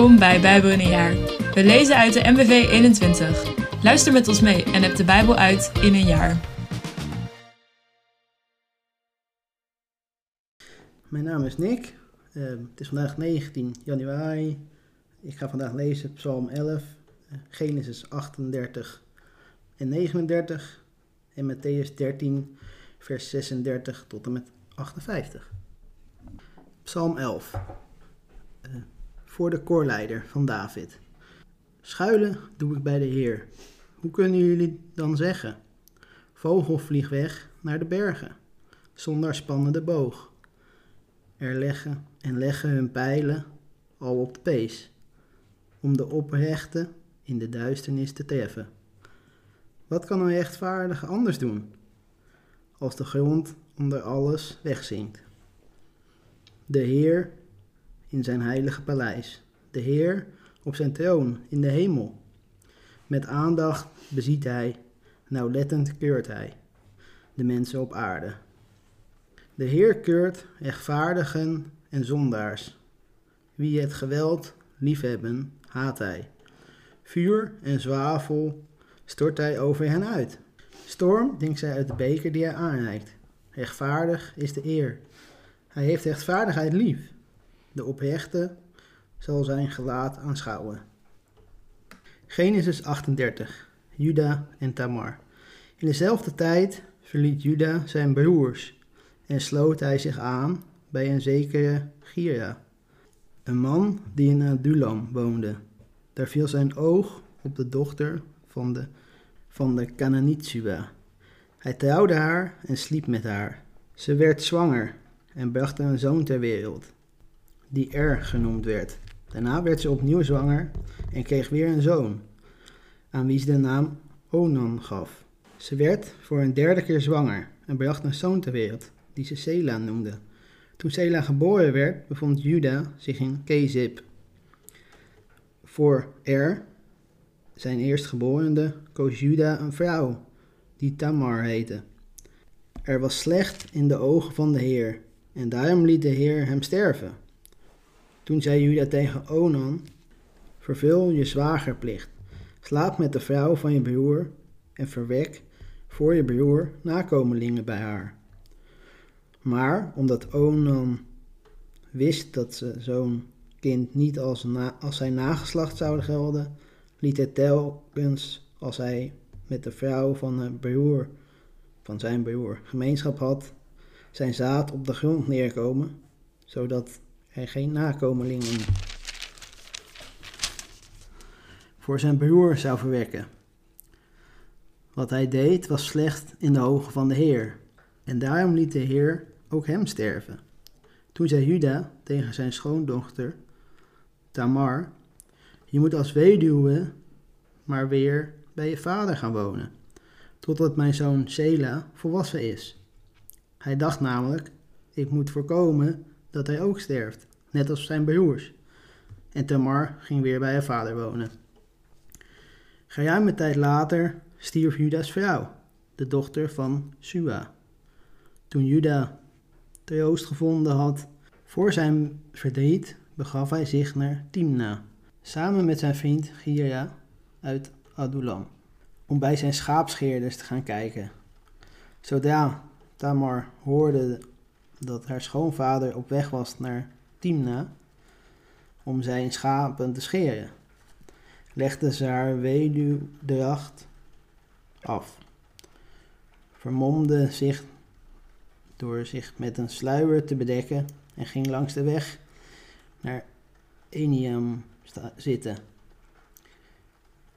Welkom bij Bijbel in een jaar. We lezen uit de MBV 21. Luister met ons mee en heb de Bijbel uit in een jaar. Mijn naam is Nick. Uh, het is vandaag 19 januari. Ik ga vandaag lezen Psalm 11, uh, Genesis 38 en 39 en Matthäus 13, vers 36 tot en met 58. Psalm 11. Uh, voor de koorleider van David. Schuilen doe ik bij de Heer. Hoe kunnen jullie dan zeggen? Vogel vlieg weg naar de bergen, zonder spannende boog. Er leggen en leggen hun pijlen al op de pees, om de oprechte in de duisternis te treffen. Wat kan een rechtvaardige anders doen, als de grond onder alles wegzinkt? De Heer in zijn heilige paleis, de Heer op zijn troon in de hemel. Met aandacht beziet hij, nauwlettend keurt hij de mensen op aarde. De Heer keurt rechtvaardigen en zondaars. Wie het geweld liefhebben, haat hij. Vuur en zwavel stort hij over hen uit. Storm denkt zij uit de beker die hij aanreikt. Rechtvaardig is de eer. Hij heeft rechtvaardigheid lief. De oprechte zal zijn gelaat aanschouwen. Genesis 38. Juda en Tamar. In dezelfde tijd verliet Juda zijn broers en sloot hij zich aan bij een zekere Gira, een man die in Adulam woonde. Daar viel zijn oog op de dochter van de, van de. Hij trouwde haar en sliep met haar. Ze werd zwanger en bracht een zoon ter wereld, die Er genoemd werd. Daarna werd ze opnieuw zwanger en kreeg weer een zoon, aan wie ze de naam Onan gaf. Ze werd voor een derde keer zwanger en bracht een zoon ter wereld, die ze Sela noemde. Toen Sela geboren werd, bevond Juda zich in Kezib. Voor Er, zijn eerstgeborene, koos Juda een vrouw, die Tamar heette. Er was slecht in de ogen van de Heer, en daarom liet de Heer hem sterven. Toen zei Juda tegen Onan, vervul je zwagerplicht, slaap met de vrouw van je broer en verwek voor je broer nakomelingen bij haar. Maar omdat Onan wist dat zo'n kind niet als, na, als zijn nageslacht zouden gelden, liet hij telkens als hij met de vrouw van, een broer, van zijn broer gemeenschap had, zijn zaad op de grond neerkomen, zodat hij geen nakomelingen voor zijn broer zou verwekken. Wat hij deed was slecht in de ogen van de Heer, en daarom liet de Heer ook hem sterven. Toen zei Juda tegen zijn schoondochter Tamar: Je moet als weduwe maar weer bij je vader gaan wonen, totdat mijn zoon Sela volwassen is. Hij dacht namelijk: Ik moet voorkomen dat hij ook sterft, net als zijn broers. En Tamar ging weer bij haar vader wonen. Geruime tijd later stierf Juda's vrouw, de dochter van Sua. Toen Juda troost gevonden had voor zijn verdriet, begaf hij zich naar Timna, samen met zijn vriend Gira uit Adulam, om bij zijn schaapscheerders te gaan kijken. Zodra Tamar hoorde dat haar schoonvader op weg was naar Timna om zijn schapen te scheren, legde ze haar weduwdracht af, vermomde zich door zich met een sluier te bedekken en ging langs de weg naar Eniam zitten.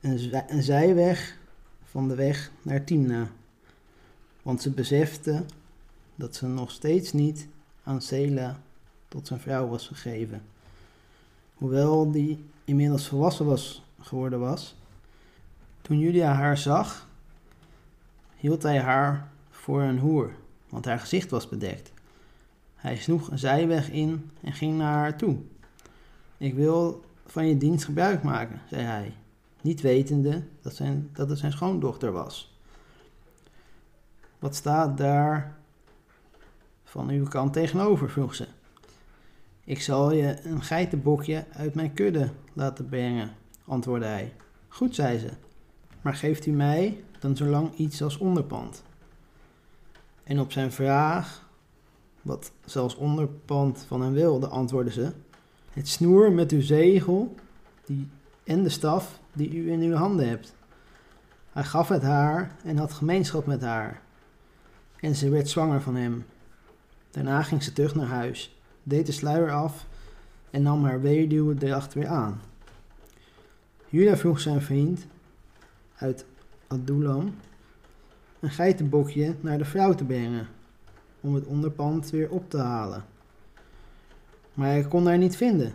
Een, een zijweg van de weg naar Timna, want ze besefte dat ze nog steeds niet aan Sela tot zijn vrouw was gegeven. Hoewel die inmiddels volwassen was geworden was. Toen Julia haar zag, hield hij haar voor een hoer, want haar gezicht was bedekt. Hij sloeg een zijweg in en ging naar haar toe. Ik wil van je dienst gebruik maken, zei hij, niet wetende dat, zijn, dat het zijn schoondochter was. Wat staat daar van uw kant tegenover? vroeg ze. Ik zal je een geitenbokje uit mijn kudde laten brengen, antwoordde hij. Goed, zei ze, maar geeft u mij dan zolang iets als onderpand? En op zijn vraag, wat zelfs onderpand van hem wilde, antwoordde ze: Het snoer met uw zegel die, en de staf die u in uw handen hebt. Hij gaf het haar en had gemeenschap met haar. En ze werd zwanger van hem. Daarna ging ze terug naar huis, deed de sluier af en nam haar weduwe dracht weer aan. Juda vroeg zijn vriend uit Adulam een geitenbokje naar de vrouw te brengen, om het onderpand weer op te halen. Maar hij kon haar niet vinden.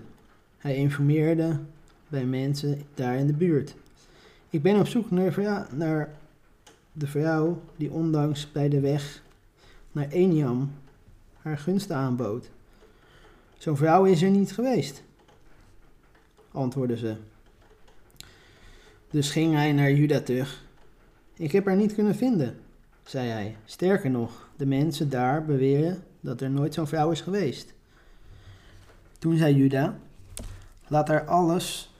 Hij informeerde bij mensen daar in de buurt. Ik ben op zoek naar, naar de vrouw die ondanks bij de weg naar Eniam haar gunsten aanbood. Zo'n vrouw is er niet geweest, antwoordde ze. Dus ging hij naar Juda terug. Ik heb haar niet kunnen vinden, zei hij. Sterker nog, de mensen daar beweren dat er nooit zo'n vrouw is geweest. Toen zei Juda: Laat haar alles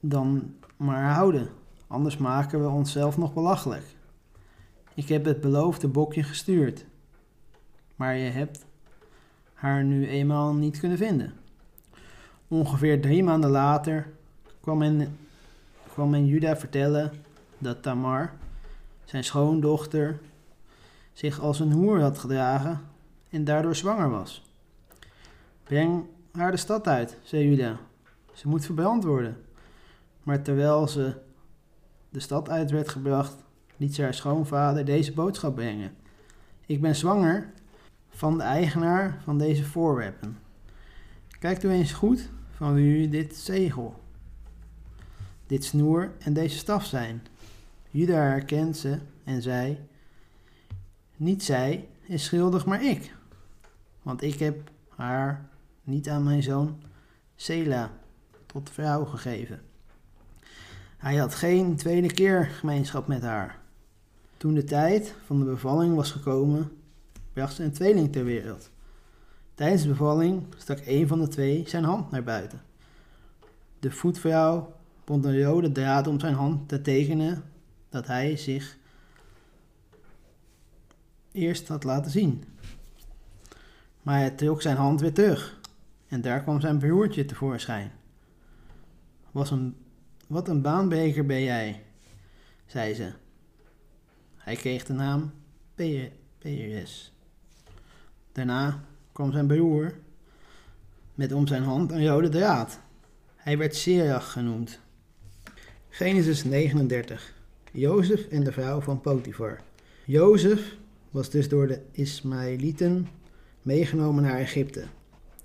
dan maar houden, anders maken we onszelf nog belachelijk. Ik heb het beloofde bokje gestuurd, maar je hebt haar nu eenmaal niet kunnen vinden. Ongeveer drie maanden later kwam men, kwam men Juda vertellen dat Tamar, zijn schoondochter, zich als een hoer had gedragen en daardoor zwanger was. Breng haar de stad uit, zei Juda. Ze moet verbrand worden. Maar terwijl ze de stad uit werd gebracht, liet ze haar schoonvader deze boodschap brengen. Ik ben zwanger van de eigenaar van deze voorwerpen. Kijkt u eens goed van wie dit zegel, dit snoer en deze staf zijn. Juda herkent ze en zei: Niet zij is schuldig, maar ik. Want ik heb haar niet aan mijn zoon Sela tot vrouw gegeven. Hij had geen tweede keer gemeenschap met haar. Toen de tijd van de bevalling was gekomen, bracht ze een tweeling ter wereld. Tijdens de bevalling stak een van de twee zijn hand naar buiten. De voetvrouw bond een rode draad om zijn hand te tekenen dat hij zich eerst had laten zien. Maar hij trok zijn hand weer terug en daar kwam zijn broertje tevoorschijn. Was een wat een baanbeker ben jij, zei ze. Hij kreeg de naam Peres. Daarna kwam zijn broer met om zijn hand een rode draad. Hij werd Serach genoemd. Genesis 39. Jozef en de vrouw van Potifar. Jozef was dus door de Ismaëlieten meegenomen naar Egypte.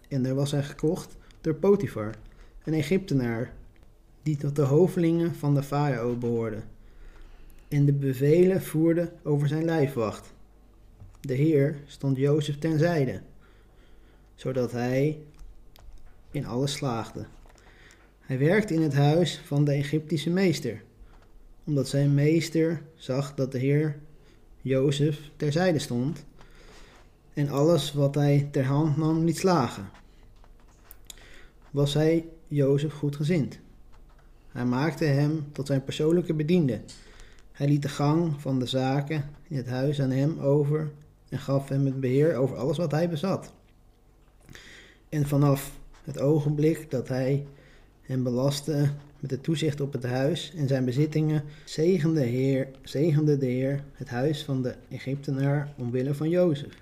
En daar was hij gekocht door Potifar, een Egyptenaar die tot de hovelingen van de farao behoorden, en de bevelen voerde over zijn lijfwacht. De Heer stond Jozef ten zijde, zodat hij in alles slaagde. Hij werkte in het huis van de Egyptische meester, omdat zijn meester zag dat de Heer Jozef terzijde stond en alles wat hij ter hand nam liet slagen. Was hij Jozef goedgezind? Hij maakte hem tot zijn persoonlijke bediende. Hij liet de gang van de zaken in het huis aan hem over en gaf hem het beheer over alles wat hij bezat. En vanaf het ogenblik dat hij hem belastte met het toezicht op het huis en zijn bezittingen, zegende, heer, zegende de Heer het huis van de Egyptenaar omwille van Jozef.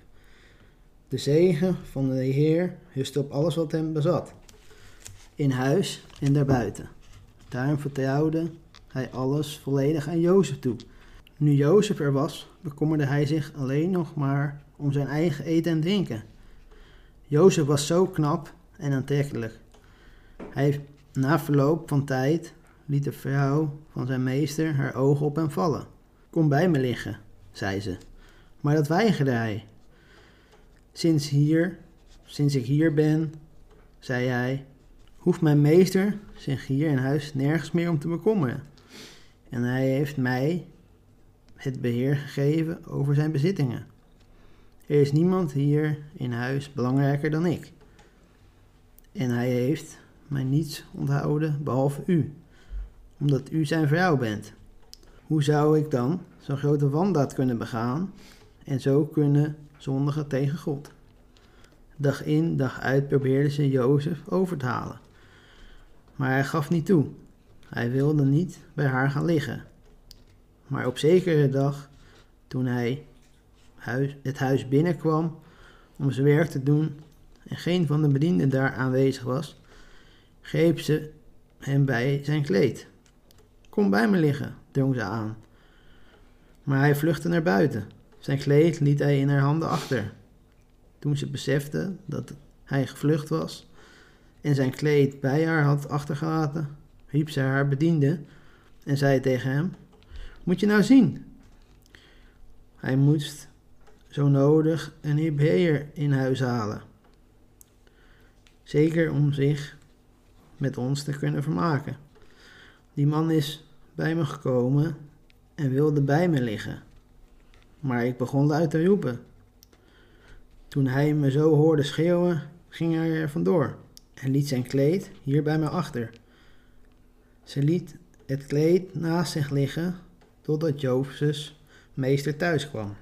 De zegen van de Heer rustte op alles wat hem bezat, in huis en daarbuiten. Daarom vertrouwde hij alles volledig aan Jozef toe. Nu Jozef er was, bekommerde hij zich alleen nog maar om zijn eigen eten en drinken. Jozef was zo knap en aantrekkelijk. Hij, na verloop van tijd, liet de vrouw van zijn meester haar ogen op hem vallen. Kom bij me liggen, zei ze. Maar dat weigerde hij. Sinds hier, sinds ik hier ben, zei hij, hoeft mijn meester zich hier in huis nergens meer om te bekommeren. En hij heeft mij het beheer gegeven over zijn bezittingen. Er is niemand hier in huis belangrijker dan ik. En hij heeft mij niets onthouden behalve u, omdat u zijn vrouw bent. Hoe zou ik dan zo'n grote wandaad kunnen begaan en zo kunnen zondigen tegen God? Dag in, dag uit probeerde ze Jozef over te halen. Maar hij gaf niet toe. Hij wilde niet bij haar gaan liggen. Maar op zekere dag, toen hij huis, het huis binnenkwam om zijn werk te doen en geen van de bedienden daar aanwezig was, greep ze hem bij zijn kleed. Kom bij me liggen, drong ze aan. Maar hij vluchtte naar buiten. Zijn kleed liet hij in haar handen achter. Toen ze besefte dat hij gevlucht was en zijn kleed bij haar had achtergelaten, riep ze haar bediende en zei tegen hem: Moet je nou zien? Hij moest zo nodig een Hebreeër in huis halen. Zeker om zich met ons te kunnen vermaken. Die man is bij me gekomen en wilde bij me liggen. Maar ik begon luid te roepen. Toen hij me zo hoorde schreeuwen, ging hij er vandoor en liet zijn kleed hier bij me achter. Ze liet het kleed naast zich liggen totdat Jozefs meester thuis kwam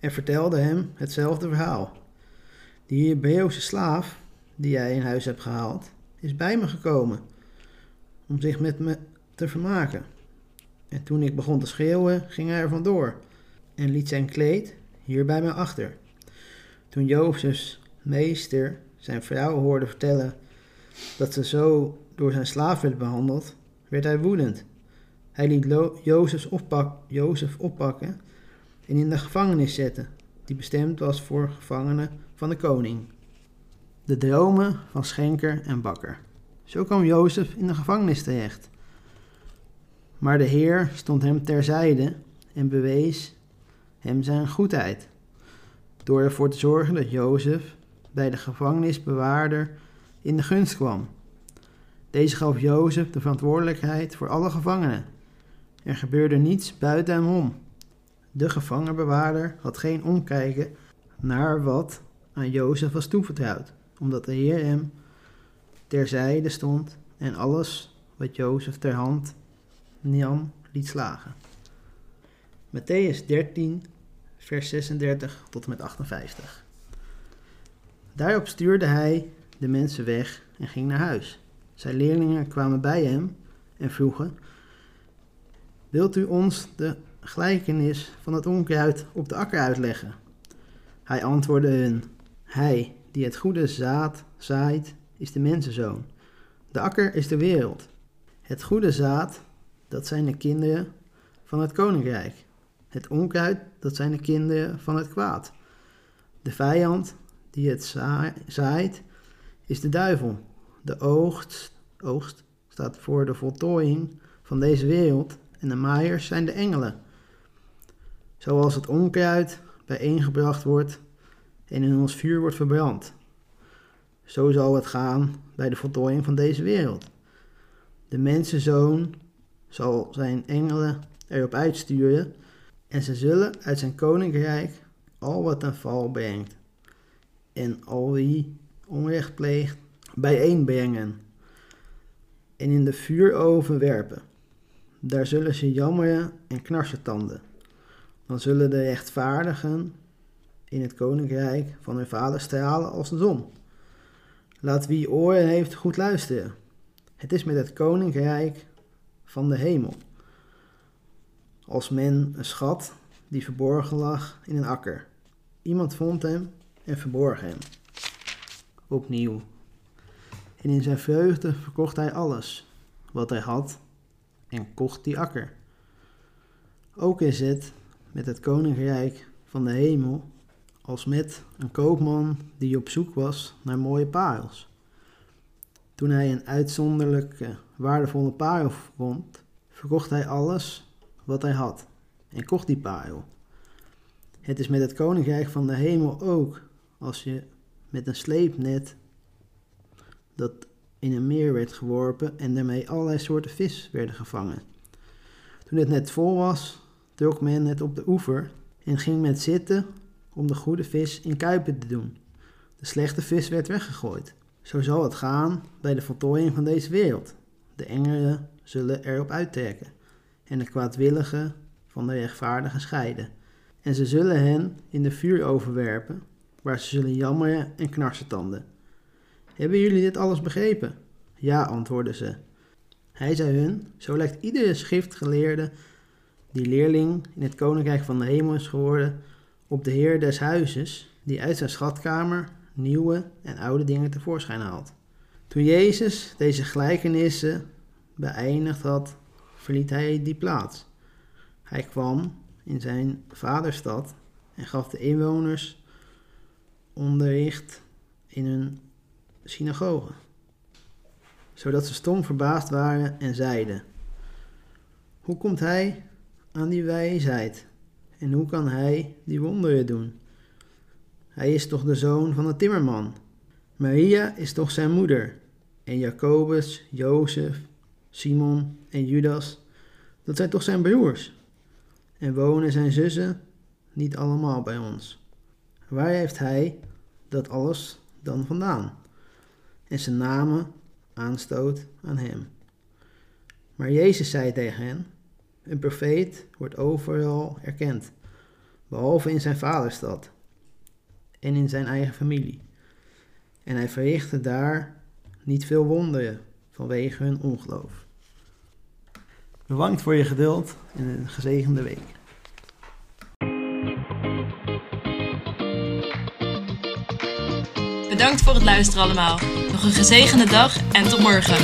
en vertelde hem hetzelfde verhaal. Die Hebreeuwse slaaf die jij in huis hebt gehaald, is bij me gekomen om zich met me te vermaken. En toen ik begon te schreeuwen, ging hij er vandoor en liet zijn kleed hier bij me achter. Toen Jozefs meester zijn vrouw hoorde vertellen dat ze zo door zijn slaaf werd behandeld, werd hij woedend. Hij liet Jozef, oppak, Jozef oppakken en in de gevangenis zetten, die bestemd was voor gevangenen van de koning. De dromen van schenker en bakker. Zo kwam Jozef in de gevangenis terecht. Maar de Heer stond hem terzijde en bewees hem zijn goedheid, door ervoor te zorgen dat Jozef bij de gevangenisbewaarder in de gunst kwam. Deze gaf Jozef de verantwoordelijkheid voor alle gevangenen. Er gebeurde niets buiten hem om. De gevangenbewaarder had geen omkijken naar wat aan Jozef was toevertrouwd, omdat de Heer hem terzijde stond en alles wat Jozef ter hand nam liet slagen. Matthäus 13, vers 36 tot en met 58. Daarop stuurde hij de mensen weg en ging naar huis. Zijn leerlingen kwamen bij hem en vroegen: Wilt u ons de gelijkenis van het onkruid op de akker uitleggen? Hij antwoordde hun: Hij die het goede zaad zaait, is de mensenzoon. De akker is de wereld. Het goede zaad, dat zijn de kinderen van het koninkrijk. Het onkruid, dat zijn de kinderen van het kwaad. De vijand die het zaait, is de duivel. De oogst, oogst staat voor de voltooiing van deze wereld en de maaiers zijn de engelen. Zoals het onkruid bijeengebracht wordt en in ons vuur wordt verbrand. Zo zal het gaan bij de voltooiing van deze wereld. De mensenzoon zal zijn engelen erop uitsturen en ze zullen uit zijn koninkrijk al wat een val brengt en al wie onrecht pleegt bijeenbrengen en in de vuuroven werpen. Daar zullen ze jammeren en knarsen tanden. Dan zullen de rechtvaardigen in het koninkrijk van hun vader stralen als de zon. Laat wie oren heeft goed luisteren. Het is met het koninkrijk van de hemel. Als men een schat die verborgen lag in een akker. Iemand vond hem en verborg hem. Opnieuw. En in zijn vreugde verkocht hij alles wat hij had en kocht die akker. Ook is het met het koninkrijk van de hemel als met een koopman die op zoek was naar mooie parels. Toen hij een uitzonderlijke, waardevolle parel vond, verkocht hij alles wat hij had en kocht die parel. Het is met het koninkrijk van de hemel ook als je met een sleepnet dat in een meer werd geworpen en daarmee allerlei soorten vis werden gevangen. Toen het net vol was, trok men het op de oever en ging men zitten om de goede vis in kuipen te doen. De slechte vis werd weggegooid. Zo zal het gaan bij de voltooiing van deze wereld. De engelen zullen erop uittrekken en de kwaadwilligen van de rechtvaardigen scheiden. En ze zullen hen in de vuur overwerpen, waar ze zullen jammeren en knarsetanden. Hebben jullie dit alles begrepen? Ja, antwoordden ze. Hij zei hun, zo lijkt iedere schriftgeleerde die leerling in het koninkrijk van de hemel is geworden, op de heer des huizes, die uit zijn schatkamer nieuwe en oude dingen tevoorschijn haalt. Toen Jezus deze gelijkenissen beëindigd had, verliet hij die plaats. Hij kwam in zijn vaderstad en gaf de inwoners onderricht in hun synagoge, zodat ze stom verbaasd waren en zeiden: Hoe komt hij aan die wijsheid en hoe kan hij die wonderen doen? Hij is toch de zoon van de timmerman? Maria is toch zijn moeder? En Jacobus, Jozef, Simon en Judas, dat zijn toch zijn broers? En wonen zijn zussen niet allemaal bij ons? Waar heeft hij dat alles dan vandaan? En ze namen aanstoot aan hem. Maar Jezus zei tegen hen: Een profeet wordt overal erkend, behalve in zijn vaderstad en in zijn eigen familie. En hij verrichtte daar niet veel wonderen vanwege hun ongeloof. Bedankt voor je geduld en een gezegende week. Bedankt voor het luisteren allemaal. Nog een gezegende dag en tot morgen.